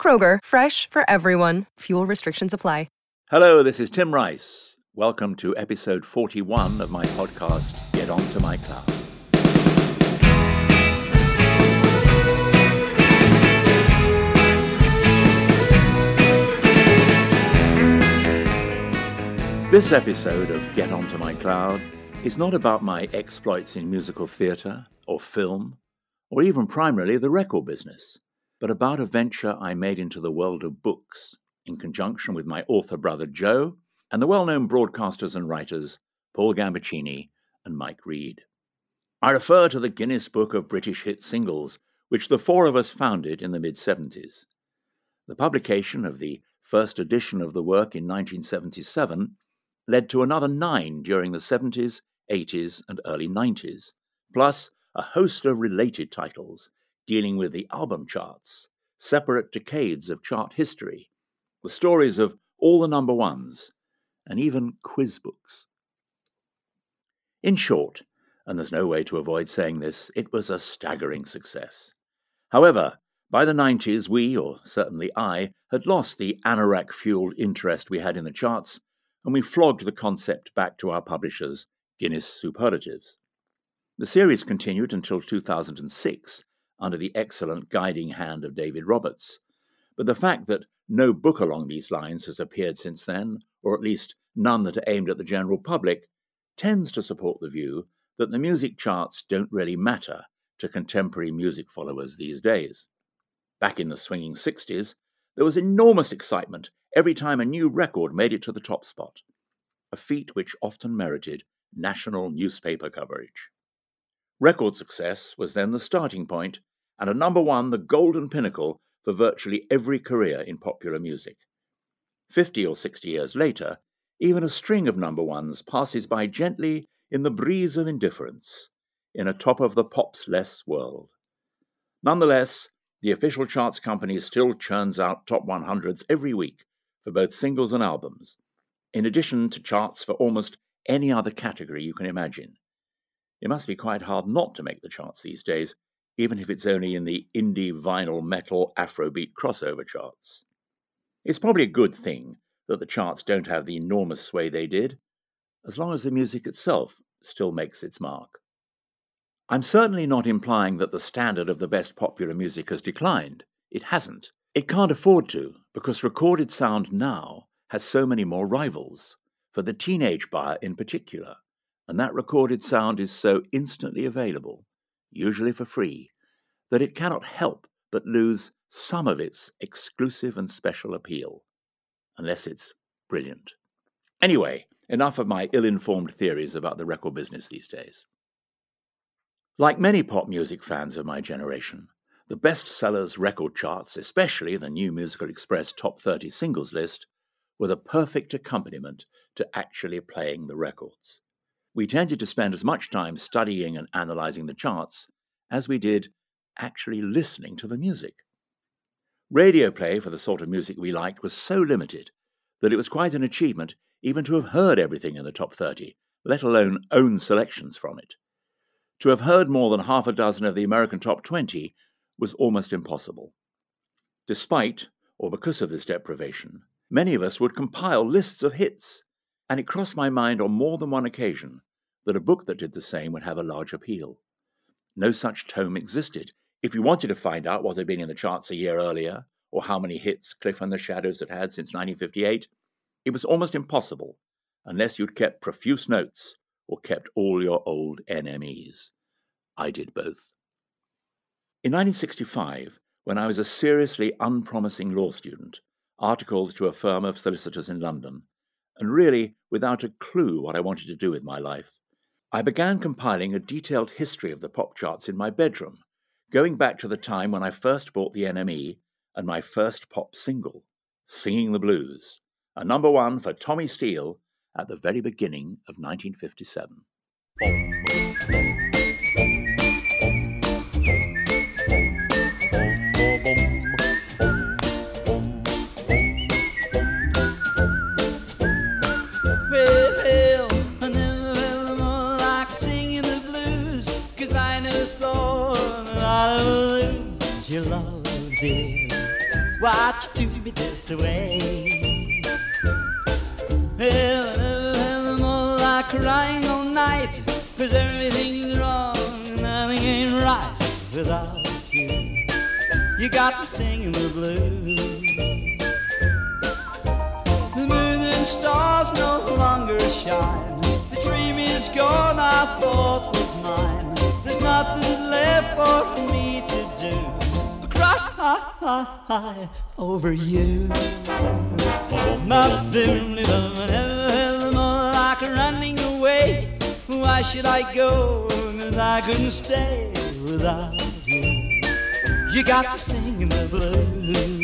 Kroger, fresh for everyone. Fuel restrictions apply. Hello, this is Tim Rice. Welcome to episode 41 of my podcast, Get On to My Cloud. This episode of Get Onto My Cloud is not about my exploits in musical theatre or film, or even primarily the record business, but about a venture I made into the world of books in conjunction with my author brother Jo and the well known broadcasters and writers Paul Gambaccini and Mike Read. I refer to the Guinness Book of British Hit Singles, which the four of us founded in the mid 70s. The publication of the first edition of the work in 1977 led to another nine during the 70s, 80s, and early 90s, plus a host of related titles dealing with the album charts, separate decades of chart history, the stories of all the number ones, and even quiz books. In short, and there's no way to avoid saying this, it was a staggering success. However, by the 90s, we, or certainly I, had lost the anorak fueled interest we had in the charts, and we flogged the concept back to our publishers, Guinness Superlatives. The series continued until 2006 under the excellent guiding hand of David Roberts, but the fact that no book along these lines has appeared since then, or at least none that are aimed at the general public, tends to support the view that the music charts don't really matter to contemporary music followers these days. Back in the swinging 60s, there was enormous excitement every time a new record made it to the top spot, a feat which often merited national newspaper coverage. Record success was then the starting point, and a number one the golden pinnacle for virtually every career in popular music. Fifty or sixty years later, even a string of number ones passes by gently in the breeze of indifference, in a top of the pops less world. Nonetheless, the official charts company still churns out top 100s every week for both singles and albums, in addition to charts for almost any other category you can imagine. It must be quite hard not to make the charts these days, even if it's only in the indie vinyl metal Afrobeat crossover charts. It's probably a good thing that the charts don't have the enormous sway they did, as long as the music itself still makes its mark. I'm certainly not implying that the standard of the best popular music has declined. It hasn't. It can't afford to, because recorded sound now has so many more rivals, for the teenage buyer in particular, and that recorded sound is so instantly available usually for free, that it cannot help but lose some of its exclusive and special appeal, unless it's brilliant. Anyway, enough of my ill informed theories about the record business these days. Like many pop music fans of my generation, the bestsellers record charts, especially the New Musical Express Top 30 singles list, were the perfect accompaniment to actually playing the records we tended to spend as much time studying and analyzing the charts as we did actually listening to the music. Radio play for the sort of music we liked was so limited that it was quite an achievement even to have heard everything in the top 30, let alone own selections from it. To have heard more than half a dozen of the American top 20 was almost impossible. Despite, or because of this deprivation, many of us would compile lists of hits, and it crossed my mind on more than one occasion that a book that did the same would have a large appeal. No such tome existed. If you wanted to find out what had been in the charts a year earlier, or how many hits Cliff and the Shadows had had since 1958, it was almost impossible unless you'd kept profuse notes or kept all your old NMEs. I did both. In 1965, when I was a seriously unpromising law student, articled to a firm of solicitors in London, and really without a clue what I wanted to do with my life, I began compiling a detailed history of the pop charts in my bedroom, going back to the time when I first bought the NME and my first pop single, Singing the Blues, a number one for Tommy Steele at the very beginning of 1957. Dear. Why'd you do me this way? Well, never felt more like crying all night, 'cause everything's wrong, and nothing ain't right without you. You got me singing the blues. The moon and stars no longer shine. The dream is gone, I thought was mine. There's nothing left for me to cry over you. oh nothing ever more like running away. Why should I go? Cause I couldn't stay without you. You got me singing the blues.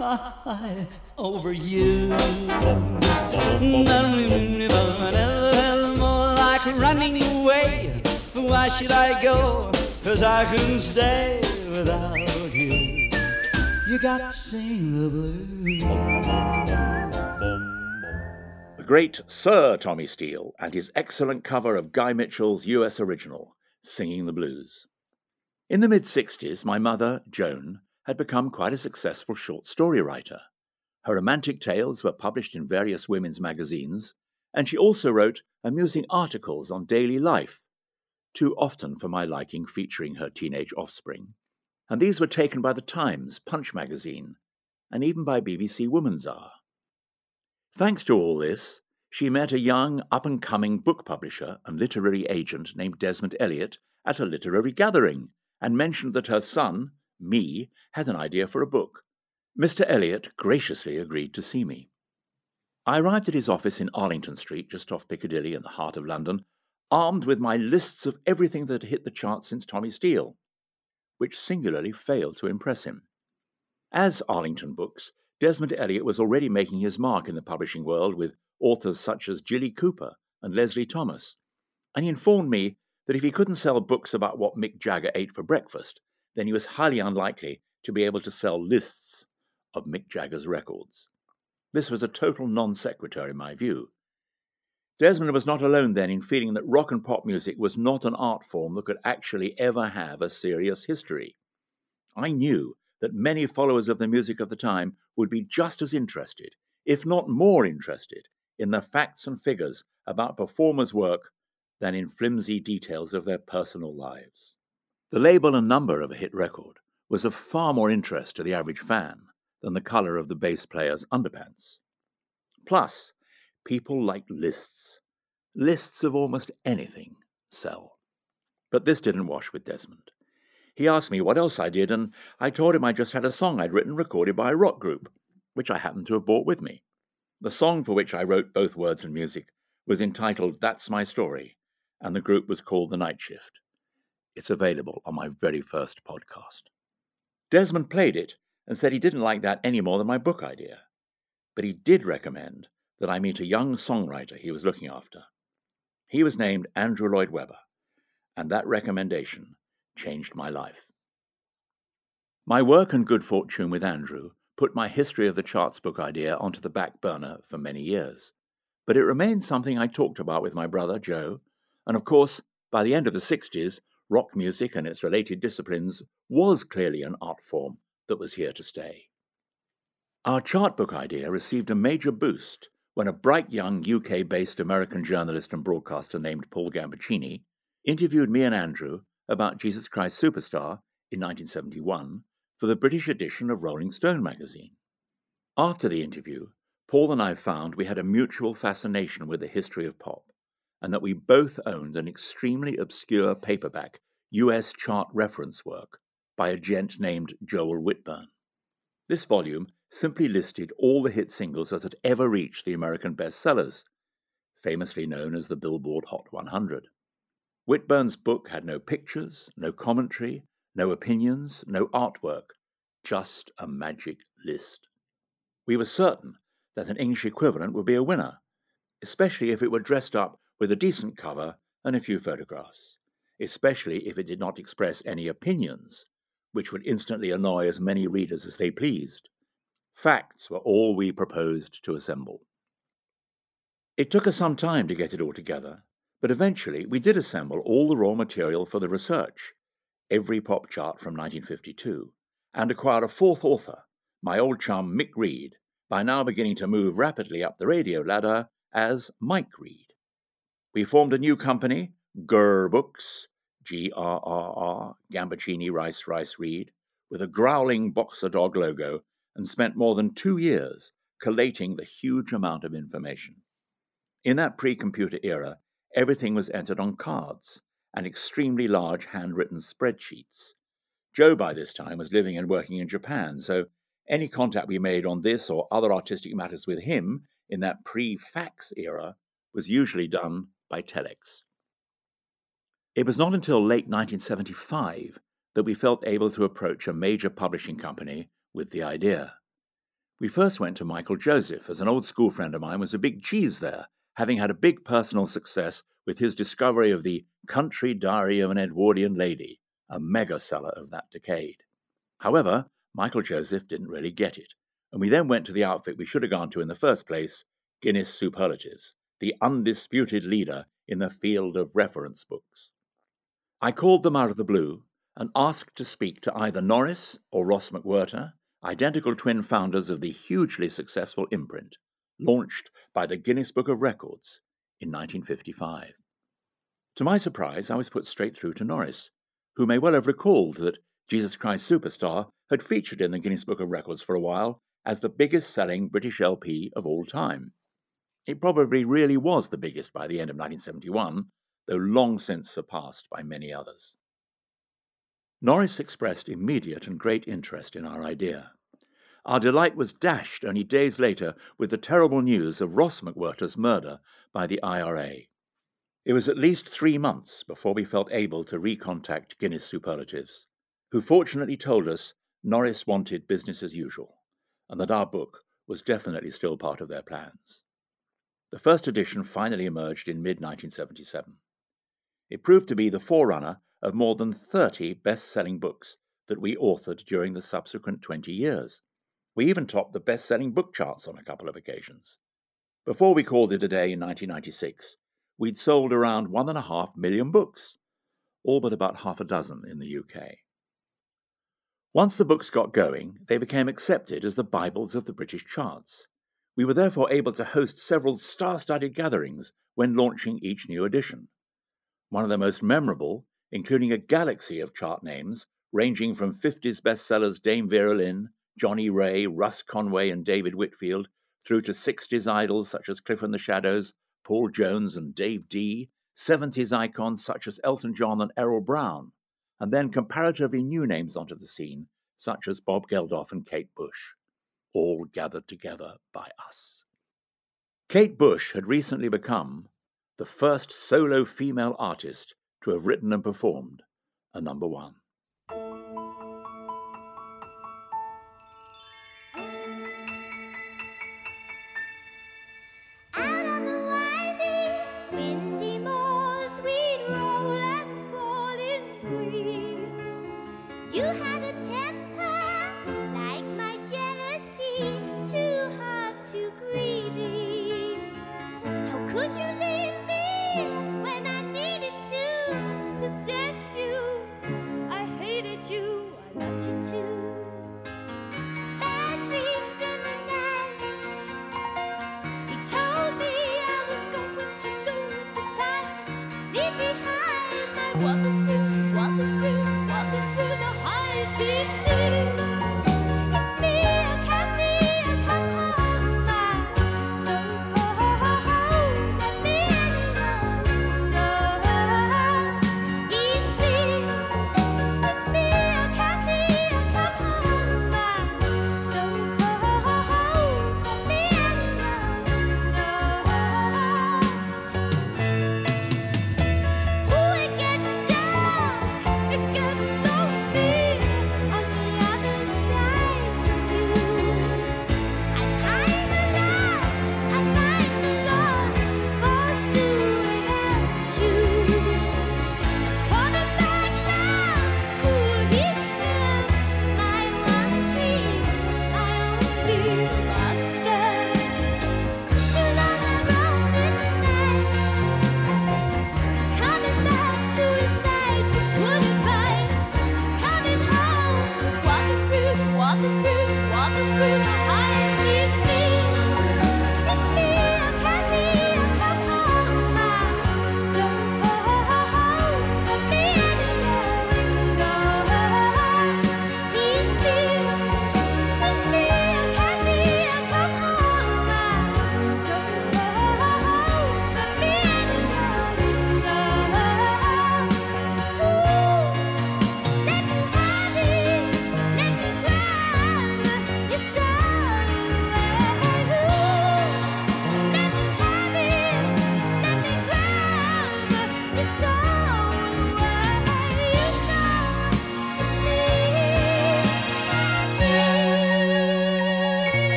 Cry over you. Never like running away. Why should I go? Cause I couldn't stay without you. You got to sing the blues. The great Sir Tommy Steele and his excellent cover of Guy Mitchell's US original, Singing the Blues. In the mid 60s, my mother, Joan, had become quite a successful short story writer. Her romantic tales were published in various women's magazines, and she also wrote amusing articles on daily life, too often for my liking featuring her teenage offspring. And these were taken by The Times, Punch magazine, and even by BBC Woman's Hour. Thanks to all this, she met a young, up and coming book publisher and literary agent named Desmond Elliott at a literary gathering and mentioned that her son, me, had an idea for a book. Mr. Elliott graciously agreed to see me. I arrived at his office in Arlington Street, just off Piccadilly in the heart of London, armed with my lists of everything that had hit the charts since Tommy Steele, which singularly failed to impress him. As Arlington Books, Desmond Elliott was already making his mark in the publishing world with authors such as Jilly Cooper and Leslie Thomas, and he informed me that if he couldn't sell books about what Mick Jagger ate for breakfast, then he was highly unlikely to be able to sell lists of Mick Jagger's records. This was a total non sequitur in my view. Desmond was not alone then in feeling that rock and pop music was not an art form that could actually ever have a serious history. I knew that many followers of the music of the time would be just as interested, if not more interested, in the facts and figures about performers' work than in flimsy details of their personal lives. The label and number of a hit record was of far more interest to the average fan than the colour of the bass player's underpants. Plus, people like lists. Lists of almost anything sell. But this didn't wash with Desmond. He asked me what else I did, and I told him I just had a song I'd written recorded by a rock group, which I happened to have brought with me. The song for which I wrote both words and music was entitled That's My Story, and the group was called The Night Shift. It's available on my very first podcast. Desmond played it and said he didn't like that any more than my book idea, but he did recommend that I meet a young songwriter he was looking after. He was named Andrew Lloyd Webber, and that recommendation changed my life. My work and good fortune with Andrew put my History of the Charts book idea onto the back burner for many years, but it remained something I talked about with my brother, Jo, and of course, by the end of the 60s, rock music and its related disciplines was clearly an art form that was here to stay. Our chart book idea received a major boost when a bright young UK based American journalist and broadcaster named Paul Gambaccini interviewed me and Andrew about Jesus Christ Superstar in 1971 for the British edition of Rolling Stone magazine. After the interview, Paul and I found we had a mutual fascination with the history of pop, and that we both owned an extremely obscure paperback US chart reference work by a gent named Joel Whitburn. This volume simply listed all the hit singles that had ever reached the American bestsellers, famously known as the Billboard Hot 100. Whitburn's book had no pictures, no commentary, no opinions, no artwork, just a magic list. We were certain that an English equivalent would be a winner, especially if it were dressed up with a decent cover and a few photographs, especially if it did not express any opinions, which would instantly annoy as many readers as they pleased. Facts were all we proposed to assemble. It took us some time to get it all together, but eventually we did assemble all the raw material for the research, every pop chart from 1952, and acquired a fourth author, my old chum Mick Read, by now beginning to move rapidly up the radio ladder as Mike Read. We formed a new company, Grrr Books, G R R R, Gambaccini Rice Rice Read, with a growling boxer dog logo and spent more than two years collating the huge amount of information. In that pre computer era, everything was entered on cards and extremely large handwritten spreadsheets. Jo, by this time, was living and working in Japan, so any contact we made on this or other artistic matters with him in that pre fax era was usually done by telex. It was not until late 1975 that we felt able to approach a major publishing company with the idea. We first went to Michael Joseph, as an old school friend of mine was a big cheese there, having had a big personal success with his discovery of the Country Diary of an Edwardian Lady, a mega seller of that decade. However, Michael Joseph didn't really get it, and we then went to the outfit we should have gone to in the first place Guinness Superlatives, the undisputed leader in the field of reference books. I called them out of the blue and asked to speak to either Norris or Ross McWhirter, identical twin founders of the hugely successful imprint, launched by the Guinness Book of Records in 1955. To my surprise, I was put straight through to Norris, who may well have recalled that Jesus Christ Superstar had featured in the Guinness Book of Records for a while as the biggest selling British LP of all time. It probably really was the biggest by the end of 1971, though long since surpassed by many others. Norris expressed immediate and great interest in our idea. Our delight was dashed only days later with the terrible news of Ross McWhirter's murder by the IRA. It was at least three months before we felt able to recontact Guinness Superlatives, who fortunately told us Norris wanted business as usual, and that our book was definitely still part of their plans. The first edition finally emerged in mid 1977. It proved to be the forerunner of more than 30 best selling books that we authored during the subsequent 20 years. We even topped the best selling book charts on a couple of occasions. Before we called it a day in 1996, we'd sold around one and a half million books, all but about half a dozen in the UK. Once the books got going, they became accepted as the Bibles of the British charts. We were therefore able to host several star studded gatherings when launching each new edition. One of the most memorable including a galaxy of chart names ranging from 50s bestsellers Dame Vera Lynn, Johnnie Ray, Russ Conway, and David Whitfield, through to 60s idols such as Cliff and the Shadows, Paul Jones, and Dave Dee, 70s icons such as Elton John and Errol Brown, and then comparatively new names onto the scene such as Bob Geldof and Kate Bush, all gathered together by us. Kate Bush had recently become the first solo female artist to have written and performed a number one.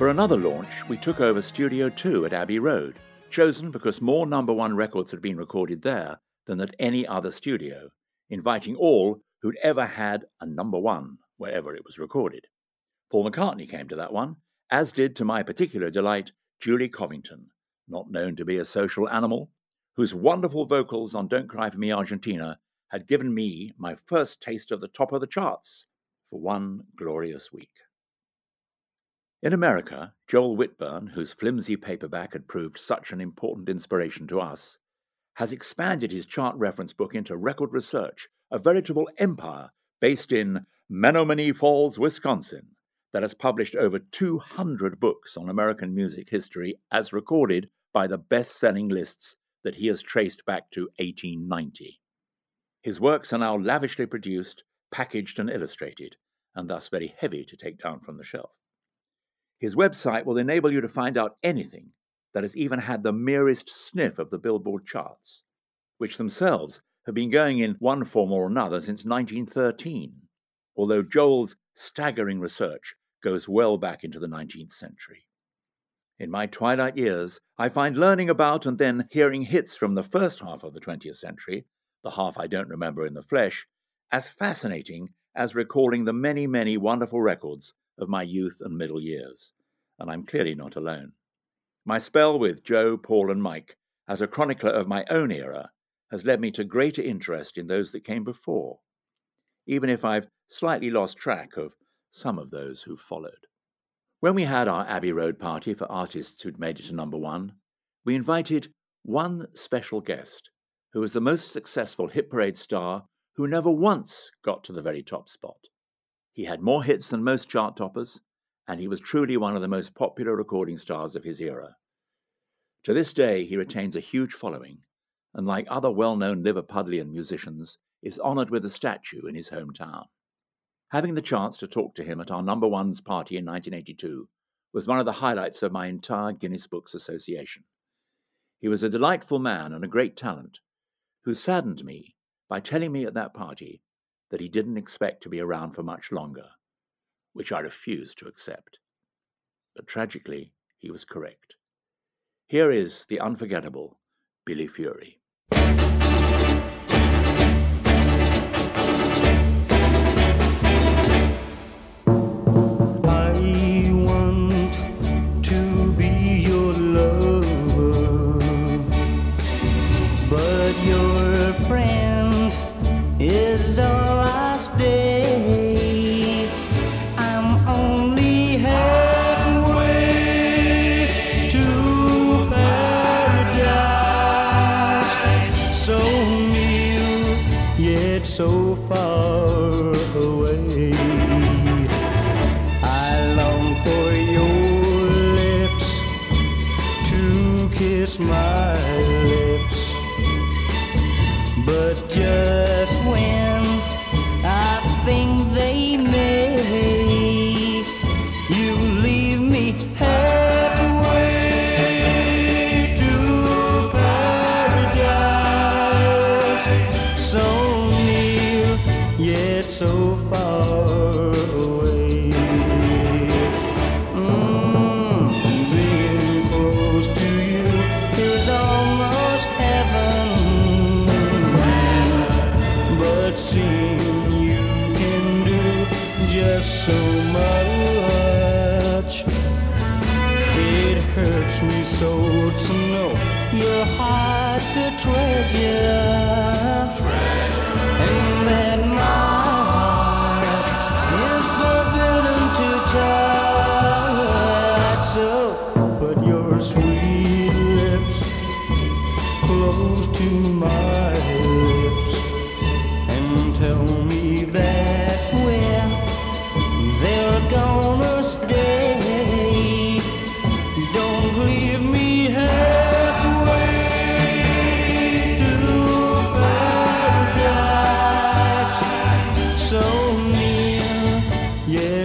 For another launch, we took over Studio 2 at Abbey Road, chosen because more number one records had been recorded there than at any other studio, inviting all who'd ever had a number one wherever it was recorded. Paul McCartney came to that one, as did, to my particular delight, Julie Covington, not known to be a social animal, whose wonderful vocals on Don't Cry for Me Argentina had given me my first taste of the top of the charts for one glorious week. In America, Joel Whitburn, whose flimsy paperback had proved such an important inspiration to us, has expanded his chart reference book into record research, a veritable empire based in Menomonee Falls, Wisconsin, that has published over 200 books on American music history as recorded by the best selling lists that he has traced back to 1890. His works are now lavishly produced, packaged, and illustrated, and thus very heavy to take down from the shelf. His website will enable you to find out anything that has even had the merest sniff of the Billboard charts, which themselves have been going in one form or another since 1913, although Joel's staggering research goes well back into the 19th century. In my twilight years, I find learning about and then hearing hits from the first half of the 20th century, the half I don't remember in the flesh, as fascinating as recalling the many, many wonderful records of my youth and middle years. And I'm clearly not alone. My spell with Jo, Paul, and Mike as a chronicler of my own era has led me to greater interest in those that came before, even if I've slightly lost track of some of those who followed. When we had our Abbey Road party for artists who'd made it to number one, we invited one special guest who was the most successful hit parade star who never once got to the very top spot. He had more hits than most chart toppers, and he was truly one of the most popular recording stars of his era. To this day, he retains a huge following, and like other well known Liverpudlian musicians, is honoured with a statue in his hometown. Having the chance to talk to him at our number one's party in 1982 was one of the highlights of my entire Guinness Books Association. He was a delightful man and a great talent, who saddened me by telling me at that party that he didn't expect to be around for much longer, which I refused to accept. But tragically, he was correct. Here is the unforgettable Billy Fury. So far Seeing you can do just so much. It hurts me so to know your heart's a treasure. And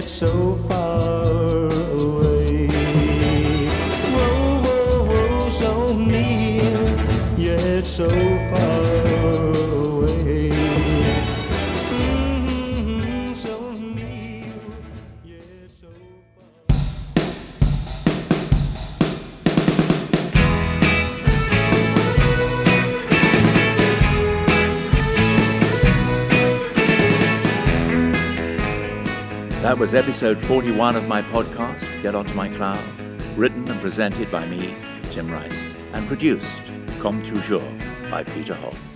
yet so far away. Whoa, whoa, whoa, so near, yet so episode 41 of my podcast, Get Onto My Cloud, written and presented by me, Tim Rice, and produced, comme toujours, by Peter Holtz.